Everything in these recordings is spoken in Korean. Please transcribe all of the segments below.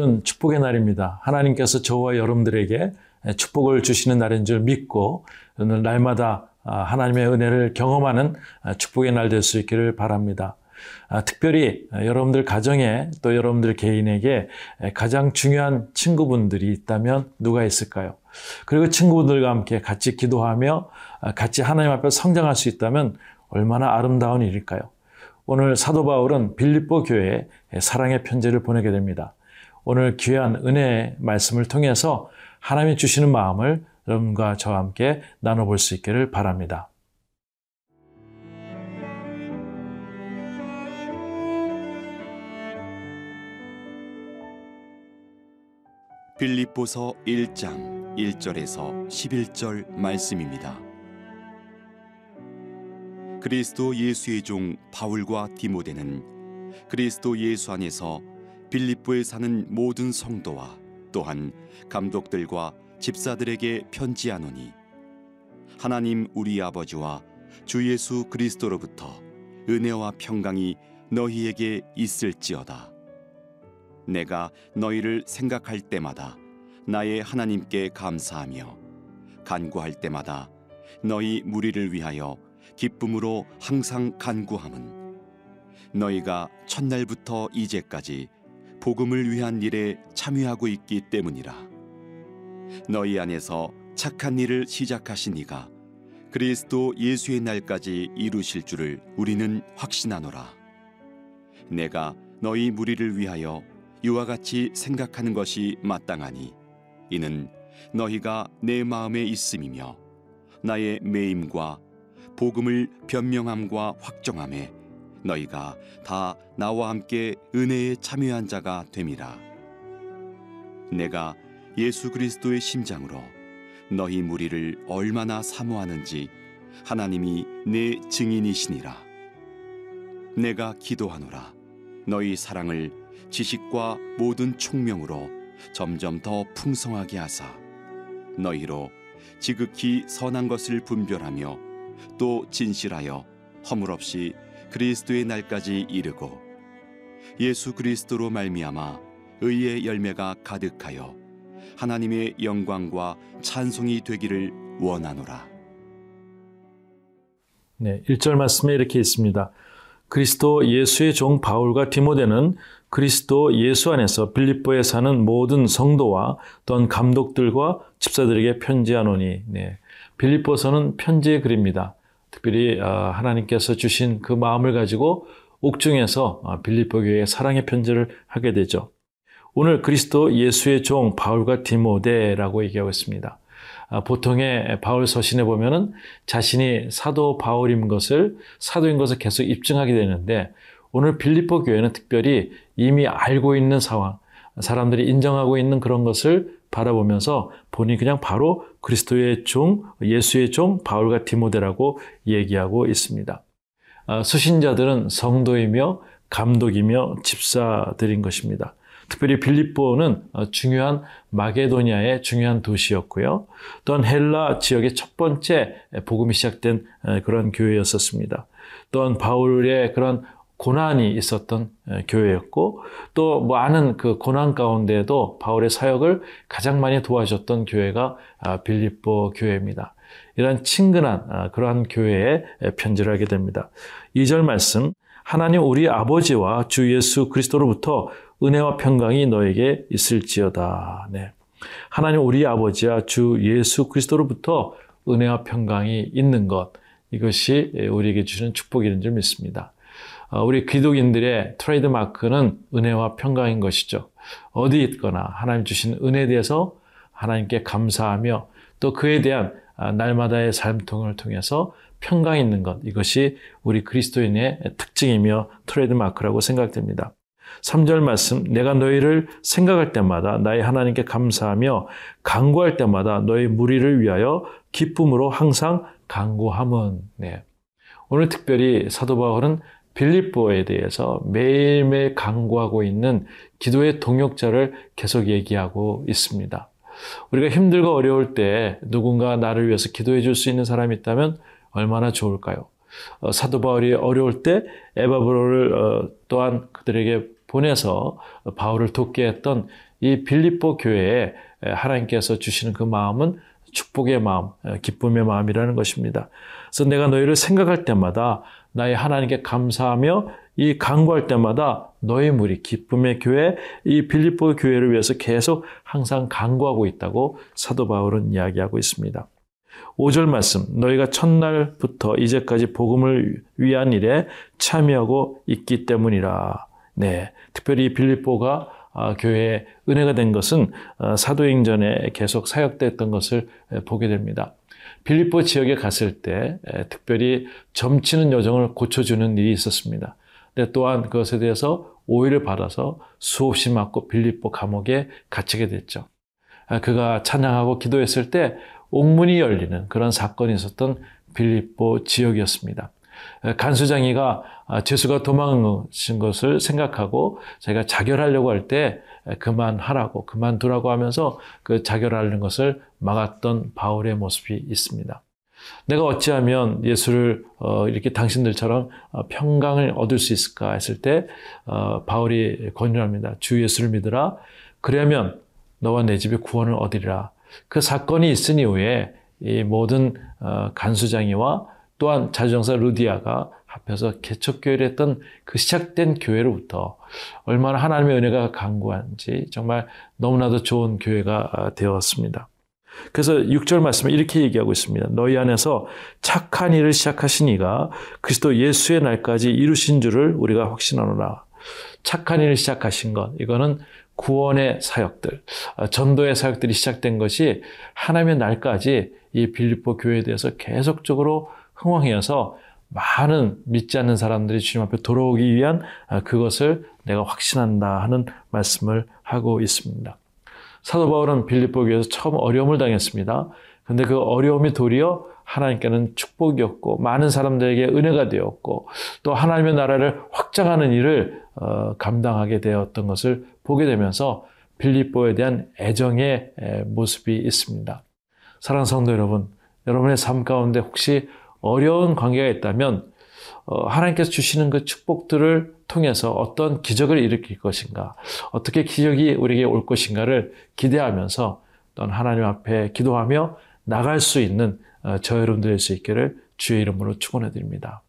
오늘은 축복의 날입니다. 하나님께서 저와 여러분들에게 축복을 주시는 날인 줄 믿고 오늘 날마다 하나님의 은혜를 경험하는 축복의 날 될 수 있기를 바랍니다. 특별히 여러분들 가정에 또 여러분들 개인에게 가장 중요한 친구분들이 있다면 누가 있을까요? 그리고 친구분들과 함께 같이 기도하며 같이 하나님 앞에 성장할 수 있다면 얼마나 아름다운 일일까요? 오늘 사도 바울은 빌립보 교회에 사랑의 편지를 보내게 됩니다. 오늘 귀한 은혜의 말씀을 통해서 하나님이 주시는 마음을 여러분과 저와 함께 나눠볼 수 있기를 바랍니다. 빌립보서 1장 1절에서 11절 말씀입니다. 그리스도 예수의 종 바울과 디모데는 그리스도 예수 안에서 빌립보에 사는 모든 성도와 또한 감독들과 집사들에게 편지하노니 하나님 우리 아버지와 주 예수 그리스도로부터 은혜와 평강이 너희에게 있을지어다. 내가 너희를 생각할 때마다 나의 하나님께 감사하며 간구할 때마다 너희 무리를 위하여 기쁨으로 항상 간구함은 너희가 첫날부터 이제까지 복음을 위한 일에 참여하고 있기 때문이라. 너희 안에서 착한 일을 시작하신 이가 그리스도 예수의 날까지 이루실 줄을 우리는 확신하노라. 내가 너희 무리를 위하여 이와 같이 생각하는 것이 마땅하니 이는 너희가 내 마음에 있음이며 나의 매임과 복음을 변명함과 확정함에 너희가 다 나와 함께 은혜에 참여한 자가 됨이라. 내가 예수 그리스도의 심장으로 너희 무리를 얼마나 사모하는지 하나님이 내 증인이시니라. 내가 기도하노라. 너희 사랑을 지식과 모든 총명으로 점점 더 풍성하게 하사 너희로 지극히 선한 것을 분별하며 또 진실하여 허물없이 그리스도의 날까지 이르고 예수 그리스도로 말미암아 의의 열매가 가득하여 하나님의 영광과 찬송이 되기를 원하노라. 네, 1절 말씀에 이렇게 있습니다. 그리스도 예수의 종 바울과 디모데는 그리스도 예수 안에서 빌립보에 사는 모든 성도와 또한 감독들과 집사들에게 편지하노니 네. 빌립보서는 편지의 글입니다. 특별히 아, 하나님께서 주신 그 마음을 가지고 옥중에서 아, 빌립보 교회에 사랑의 편지를 하게 되죠. 오늘 그리스도 예수의 종 바울과 디모데라고 얘기하고 있습니다. 아, 보통의 바울 서신에 보면은 자신이 사도 바울인 것을 사도인 것을 계속 입증하게 되는데 오늘 빌립보 교회는 특별히 이미 알고 있는 상황, 사람들이 인정하고 있는 그런 것을 바라보면서 본인이 그냥 바로 그리스도의 종, 예수의 종 바울과 디모데라고 얘기하고 있습니다. 아, 수신자들은 성도이며 감독이며 집사들인 것입니다. 특별히 빌립보는 어, 중요한 마게도니아의 중요한 도시였고요. 또한 헬라 지역의 첫 번째 복음이 시작된 그런 교회였었습니다. 또한 바울의 그런 고난이 있었던 교회였고 또 많은 그 고난 가운데도 바울의 사역을 가장 많이 도와줬던 교회가 아, 빌립보 교회입니다. 이런 친근한 아, 그러한 교회에 편지를 하게 됩니다. 2절 말씀 하나님 우리 아버지와 주 예수 그리스도로부터 은혜와 평강이 너에게 있을지어다. 네. 하나님 우리 아버지와 주 예수 그리스도로부터 은혜와 평강이 있는 것 이것이 우리에게 주는 축복인 줄 믿습니다. 어, 우리 기독인들의 트레이드 마크는 은혜와 평강인 것이죠. 어디 있거나 하나님 주신 은혜에 대해서 하나님께 감사하며 또 그에 대한 아, 날마다의 삶통을 통해서 평강 있는 것 이것이 우리 그리스도인의 특징이며 트레이드 마크라고 생각됩니다. 3절 말씀 내가 너희를 생각할 때마다 나의 하나님께 감사하며 간구할 때마다 너희 무리를 위하여 기쁨으로 항상 간구함은 네. 오늘 특별히 사도 바울은 빌립보에 대해서 매일매일 강구하고 있는 기도의 동역자를 계속 얘기하고 있습니다. 우리가 힘들고 어려울 때 누군가 나를 위해서 기도해 줄 수 있는 사람이 있다면 얼마나 좋을까요? 어, 사도 바울이 어려울 때 에바브로를 어, 또한 그들에게 보내서 바울을 돕게 했던 이 빌립보 교회에 하나님께서 주시는 그 마음은 축복의 마음, 기쁨의 마음이라는 것입니다. 그래서 내가 너희를 생각할 때마다 나의 하나님께 감사하며 이 간구할 때마다 너희 무리 기쁨의 교회 이 빌립보 교회를 위해서 계속 항상 간구하고 있다고 사도 바울은 이야기하고 있습니다. 5절 말씀 너희가 첫날부터 이제까지 복음을 위한 일에 참여하고 있기 때문이라. 네. 특별히 빌립보가 아, 교회에 은혜가 된 것은 어, 사도행전에 계속 사역됐던 것을 보게 됩니다. 빌립보 지역에 갔을 때 특별히 점치는 여정을 고쳐주는 일이 있었습니다. 근데 또한 그것에 대해서 오해를 받아서 수없이 맞고 빌립보 감옥에 갇히게 됐죠. 아, 그가 찬양하고 기도했을 때 옥문이 열리는 그런 사건이 있었던 빌립보 지역이었습니다. 간수장이가 아, 죄수가 도망친 것을 생각하고 자기가 자결하려고 할 때 그만하라고 그만두라고 하면서 그 자결하는 것을 막았던 바울의 모습이 있습니다. 내가 어찌하면 예수를 어, 이렇게 당신들처럼 어, 평강을 얻을 수 있을까 했을 때 어, 바울이 권유합니다. 주 예수를 믿으라. 그러면 너와 내 집에 구원을 얻으리라. 그 사건이 있은 이후에 이 모든 간수장이와 또한 자주정사 루디아가 합해서 개척교회를 했던 그 시작된 교회로부터 얼마나 하나님의 은혜가 강구한지 정말 너무나도 좋은 교회가 되었습니다. 그래서 6절 말씀에 이렇게 얘기하고 있습니다. 너희 안에서 착한 일을 시작하신 이가 그리스도 예수의 날까지 이루신 줄을 우리가 확신하노라. 착한 일을 시작하신 것, 이거는 구원의 사역들, 아, 전도의 사역들이 시작된 것이 하나님의 날까지 이 빌립보 교회에 대해서 계속적으로 흥황해서 많은 믿지 않는 사람들이 주님 앞에 돌아오기 위한 아, 그것을 내가 확신한다 하는 말씀을 하고 있습니다. 사도 바울은 빌립보 교회에서 처음 어려움을 당했습니다. 근데 그 어려움이 도리어 하나님께는 축복이었고 많은 사람들에게 은혜가 되었고 또 하나님의 나라를 확장하는 일을 어, 감당하게 되었던 것을 보게 되면서 빌립보에 대한 애정의 모습이 있습니다. 사랑하는 성도 여러분, 여러분의 삶 가운데 혹시 어려운 관계가 있다면 어, 하나님께서 주시는 그 축복들을 통해서 어떤 기적을 일으킬 것인가, 어떻게 기적이 우리에게 올 것인가를 기대하면서 또한 하나님 앞에 기도하며 나갈 수 있는 어, 저 여러분 들일 수 있기를 주의 이름으로 축원해 드립니다.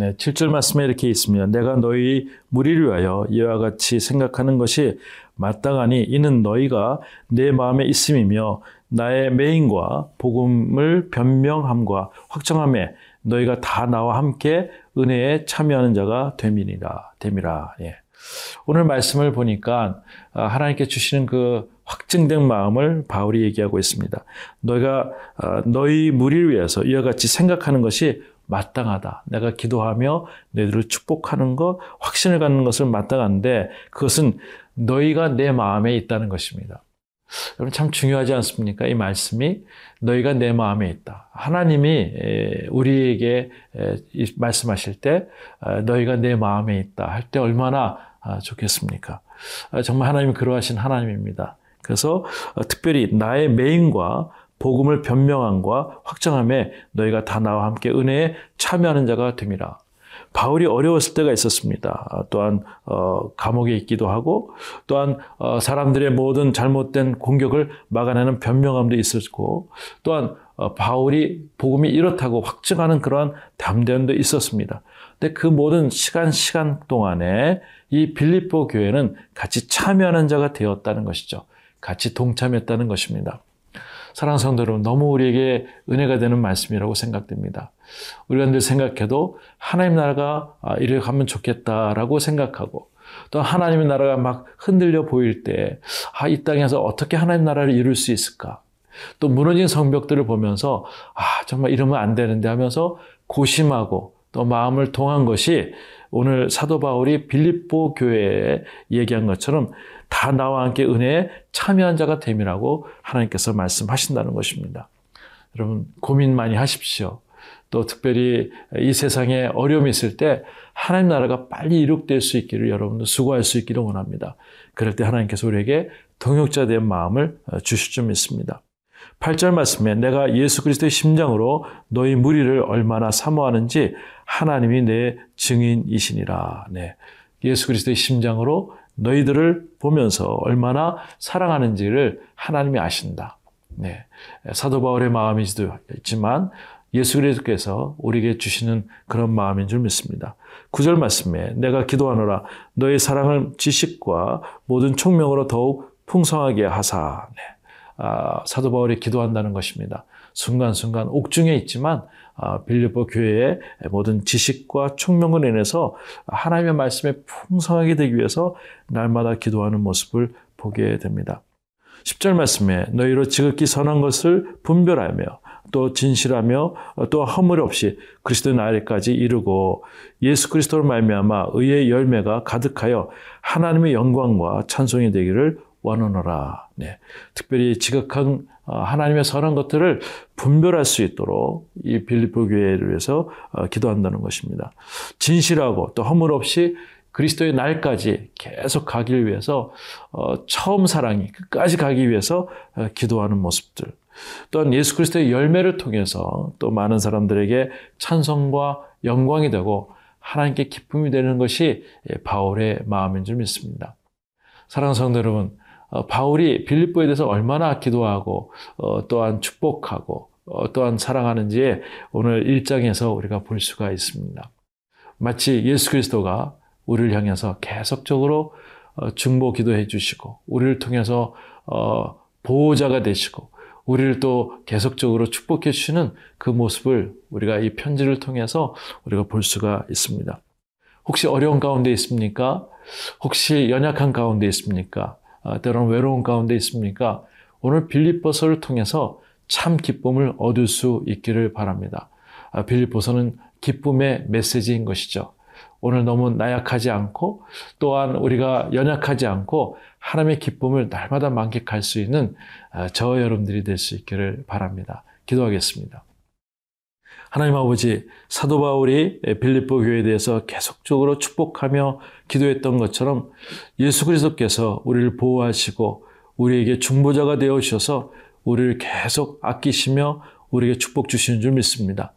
네, 7절 말씀에 이렇게 있습니다. 내가 너희 무리를 위하여 이와 같이 생각하는 것이 마땅하니 이는 너희가 내 마음에 있음이며 나의 메인과 복음을 변명함과 확정함에 너희가 다 나와 함께 은혜에 참여하는 자가 됨이니라. 됨이라. 예. 오늘 말씀을 보니까 아, 하나님께 주시는 그 확증된 마음을 바울이 얘기하고 있습니다. 너희가 아, 너희 무리를 위해서 이와 같이 생각하는 것이 마땅하다. 내가 기도하며 너희들을 축복하는 것, 확신을 갖는 것을 마땅한데 그것은 너희가 내 마음에 있다는 것입니다. 여러분 참 중요하지 않습니까? 이 말씀이 너희가 내 마음에 있다. 하나님이 우리에게 말씀하실 때 아, 너희가 내 마음에 있다 할 때 얼마나 아, 좋겠습니까? 아, 정말 하나님이 그러하신 하나님입니다. 그래서 어, 특별히 나의 메인과 복음을 변명함과 확정함에 너희가 다 나와 함께 은혜에 참여하는 자가 됨이라. 바울이 어려웠을 때가 있었습니다. 또한 어, 감옥에 있기도 하고 또한 어, 사람들의 모든 잘못된 공격을 막아내는 변명함도 있었고 또한 어, 바울이 복음이 이렇다고 확증하는 그러한 담대함도 있었습니다. 근데 그 모든 시간 시간 동안에 이 빌립보 교회는 같이 참여하는 자가 되었다는 것이죠. 같이 동참했다는 것입니다. 사랑하는 성도 여러분, 너무 우리에게 은혜가 되는 말씀이라고 생각됩니다. 우리가 늘 생각해도 하나님 나라가 아, 이렇게 하면 좋겠다라고 생각하고 또 하나님의 나라가 막 흔들려 보일 때, 아, 이 땅에서 어떻게 하나님 나라를 이룰 수 있을까? 또 무너진 성벽들을 보면서, 아, 정말 이러면 안 되는데 하면서 고심하고 또 마음을 동한 것이 오늘 사도 바울이 빌립보 교회에 얘기한 것처럼 다 나와 함께 은혜에 참여한 자가 됨이라고 하나님께서 말씀하신다는 것입니다. 여러분 고민 많이 하십시오. 또 특별히 이 세상에 어려움이 있을 때 하나님 나라가 빨리 이룩될 수 있기를 여러분도 수고할 수 있기를 원합니다. 그럴 때 하나님께서 우리에게 동역자 된 마음을 주실 줄 믿습니다. 8절 말씀에 내가 예수 그리스도의 심장으로 너희 무리를 얼마나 사모하는지 하나님이 내 증인이시니라. 네. 예수 그리스도의 심장으로 너희들을 보면서 얼마나 사랑하는지를 하나님이 아신다. 네. 사도 바울의 마음이지도 있지만 예수 그리스도께서 우리에게 주시는 그런 마음인 줄 믿습니다. 구절 말씀에 내가 기도하노라 너의 사랑을 지식과 모든 총명으로 더욱 풍성하게 하사. 네. 아, 사도 바울이 기도한다는 것입니다. 순간순간 옥중에 있지만 아, 빌립보 교회의 모든 지식과 총명을 인해서 하나님의 말씀에 풍성하게 되기 위해서 날마다 기도하는 모습을 보게 됩니다. 10절 말씀에 너희로 지극히 선한 것을 분별하며 또 진실하며 또 허물 없이 그리스도의 나이까지 이르고 예수 그리스도를 말미암아 의의 열매가 가득하여 하나님의 영광과 찬송이 되기를 원하노라. 네. 특별히 지극한 어, 하나님의 선한 것들을 분별할 수 있도록 이 빌립보 교회를 위해서 어, 기도한다는 것입니다. 진실하고 또 허물 없이 그리스도의 날까지 계속 가기 위해서 어, 처음 사랑이 끝까지 가기 위해서 기도하는 모습들. 또한 예수 그리스도의 열매를 통해서 또 많은 사람들에게 찬성과 영광이 되고 하나님께 기쁨이 되는 것이 예, 바울의 마음인 줄 믿습니다. 사랑하는 성도 여러분, 어, 바울이 빌립보에 대해서 얼마나 기도하고 어, 또한 축복하고 어, 또한 사랑하는지 오늘 1장에서 우리가 볼 수가 있습니다. 마치 예수 그리스도가 우리를 향해서 계속적으로 중보 기도해 주시고 우리를 통해서 보호자가 되시고 우리를 또 계속적으로 축복해 주시는 그 모습을 우리가 이 편지를 통해서 우리가 볼 수가 있습니다. 혹시 어려운 가운데 있습니까? 혹시 연약한 가운데 있습니까? 아, 때로는 외로운 가운데 있습니까? 오늘 빌립보서를 통해서 참 기쁨을 얻을 수 있기를 바랍니다. 아, 빌립보서는 기쁨의 메시지인 것이죠. 오늘 너무 나약하지 않고 또한 우리가 연약하지 않고 하나님의 기쁨을 날마다 만끽할 수 있는 아, 저 여러분들이 될 수 있기를 바랍니다. 기도하겠습니다. 하나님 아버지 사도 바울이 빌립보 교회에 대해서 계속적으로 축복하며 기도했던 것처럼 예수 그리스도께서 우리를 보호하시고 우리에게 중보자가 되어 주셔서 우리를 계속 아끼시며 우리에게 축복 주시는 줄 믿습니다.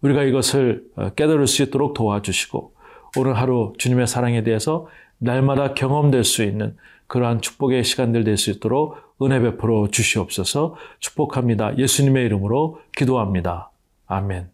우리가 이것을 어, 깨달을 수 있도록 도와주시고 오늘 하루 주님의 사랑에 대해서 날마다 경험될 수 있는 그러한 축복의 시간들 될 수 있도록 은혜 베풀어 주시옵소서 축복합니다. 예수님의 이름으로 기도합니다. 아멘.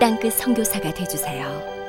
땅끝 성교사가 되주세요